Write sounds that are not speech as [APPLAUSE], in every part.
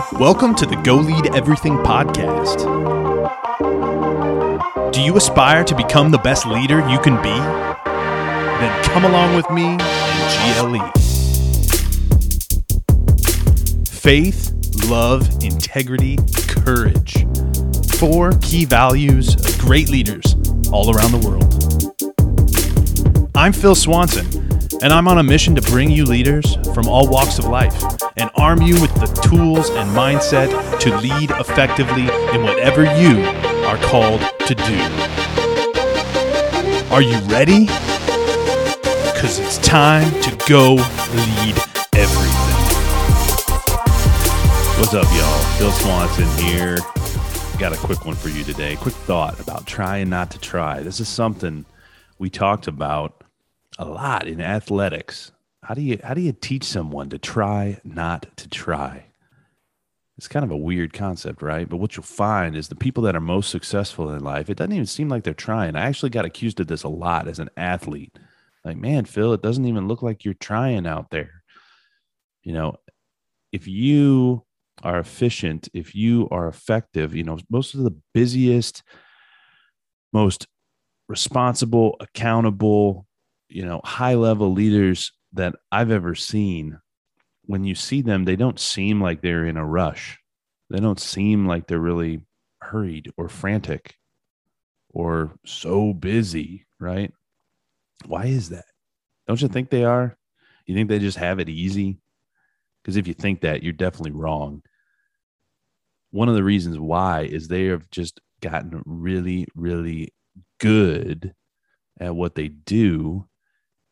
Welcome to the Go Lead Everything podcast. Do you aspire to become the best leader you can be? Then come along with me and GLE. Faith, love, integrity, courage. Four key values of great leaders all around the world. I'm Phil Swanson, and I'm on a mission to bring you leaders from all walks of life and arm you with the tools and mindset to lead effectively in whatever you are called to do. Are you ready? Because it's time to go lead everything. What's up, y'all? Phil Swanson here. Got a quick one for you today. Quick thought about trying not to try. This is something we talked about a lot in athletics. How do you how do you teach someone to try not to try? It's kind of a weird concept, right? But what you'll find is the people that are most successful in life, it doesn't even seem like they're trying. I actually got accused of this a lot as an athlete. Like, man, Phil, it doesn't even look like you're trying out there. You know, if you are efficient, if you are effective, you know, most of the busiest, most responsible, accountable, you know, high level leaders that I've ever seen, when you see them, they don't seem like they're in a rush. They don't seem like they're really hurried or frantic or so busy, right? Why is that? Don't you think they are? You think they just have it easy? Because if you think that, you're definitely wrong. One of the reasons why is they have just gotten really, really good at what they do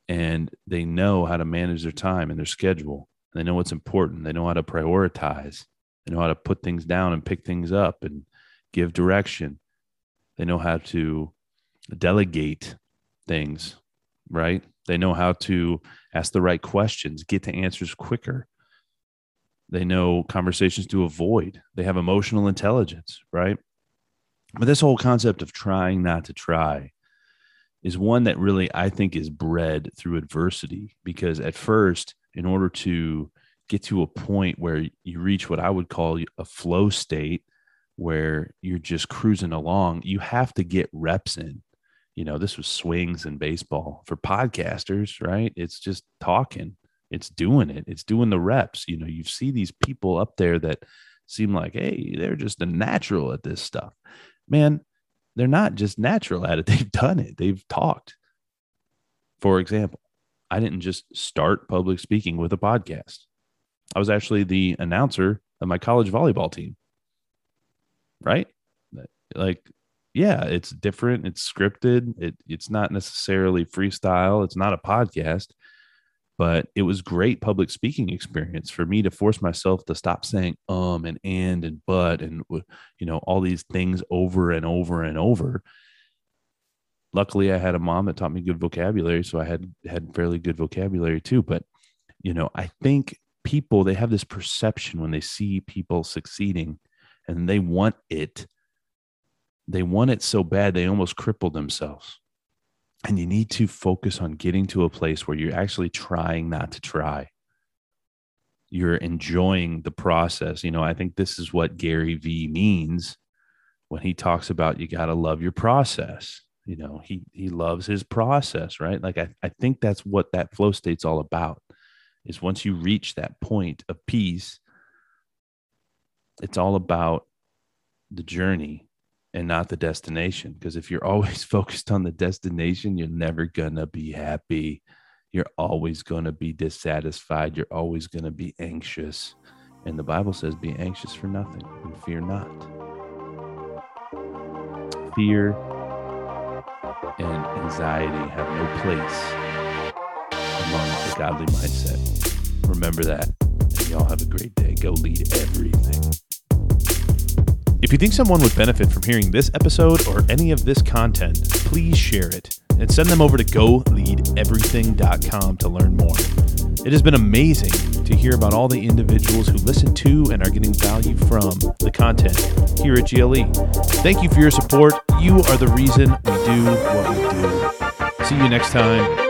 and they know how to manage their time and their schedule. They know what's important. They know how to prioritize. They know how to put things down and pick things up and give direction. They know how to delegate things, right? They know how to ask the right questions, get to answers quicker. They know conversations to avoid. They have emotional intelligence, right? But this whole concept of trying not to try is one that really I think is bred through adversity because at first, in order to get to a point where you reach what I would call a flow state where you're just cruising along, you have to get reps in. You know, this was swings in baseball for podcasters, right? It's just talking, it's doing it, it's doing the reps. You know, you see these people up there that seem like, hey, they're just a natural at this stuff. Man, they're not just natural at it. [LAUGHS] They've done it. They've talked. For example, I didn't just start public speaking with a podcast. I was actually the announcer of my college volleyball team. Right? Like, yeah, it's different. It's scripted. It, it's not necessarily freestyle. It's not a podcast but it was great public speaking experience for me to force myself to stop saying um and and and but and you know all these things over and over and over. Luckily i had a mom that taught me good vocabulary so i had had fairly good vocabulary too but you know i think people they have this perception when they see people succeeding and they want it they want it so bad they almost cripple themselves and you need to focus on getting to a place where you're actually trying not to try. You're enjoying the process. You know, I think this is what Gary Vee means when he talks about you got to love your process. You know, he he loves his process, right? Like I, I think that's what that flow state's all about. Is once you reach that point of peace, it's all about the journey and not the destination. Because if you're [LAUGHS] always focused on the destination, you're never going to be happy. You're always going to be dissatisfied. You're always going to be anxious. And the Bible says, be anxious for nothing and fear not. Fear and anxiety have no place among the godly mindset. Remember that. And y'all have a great day. Go lead everything. If you think someone would benefit from hearing this episode or any of this content, please share it and send them over to goleadeverything.com to learn more. It has been amazing to hear about all the individuals who listen to and are getting value from the content here at GLE. Thank you for your support. You are the reason we do what we do. See you next time.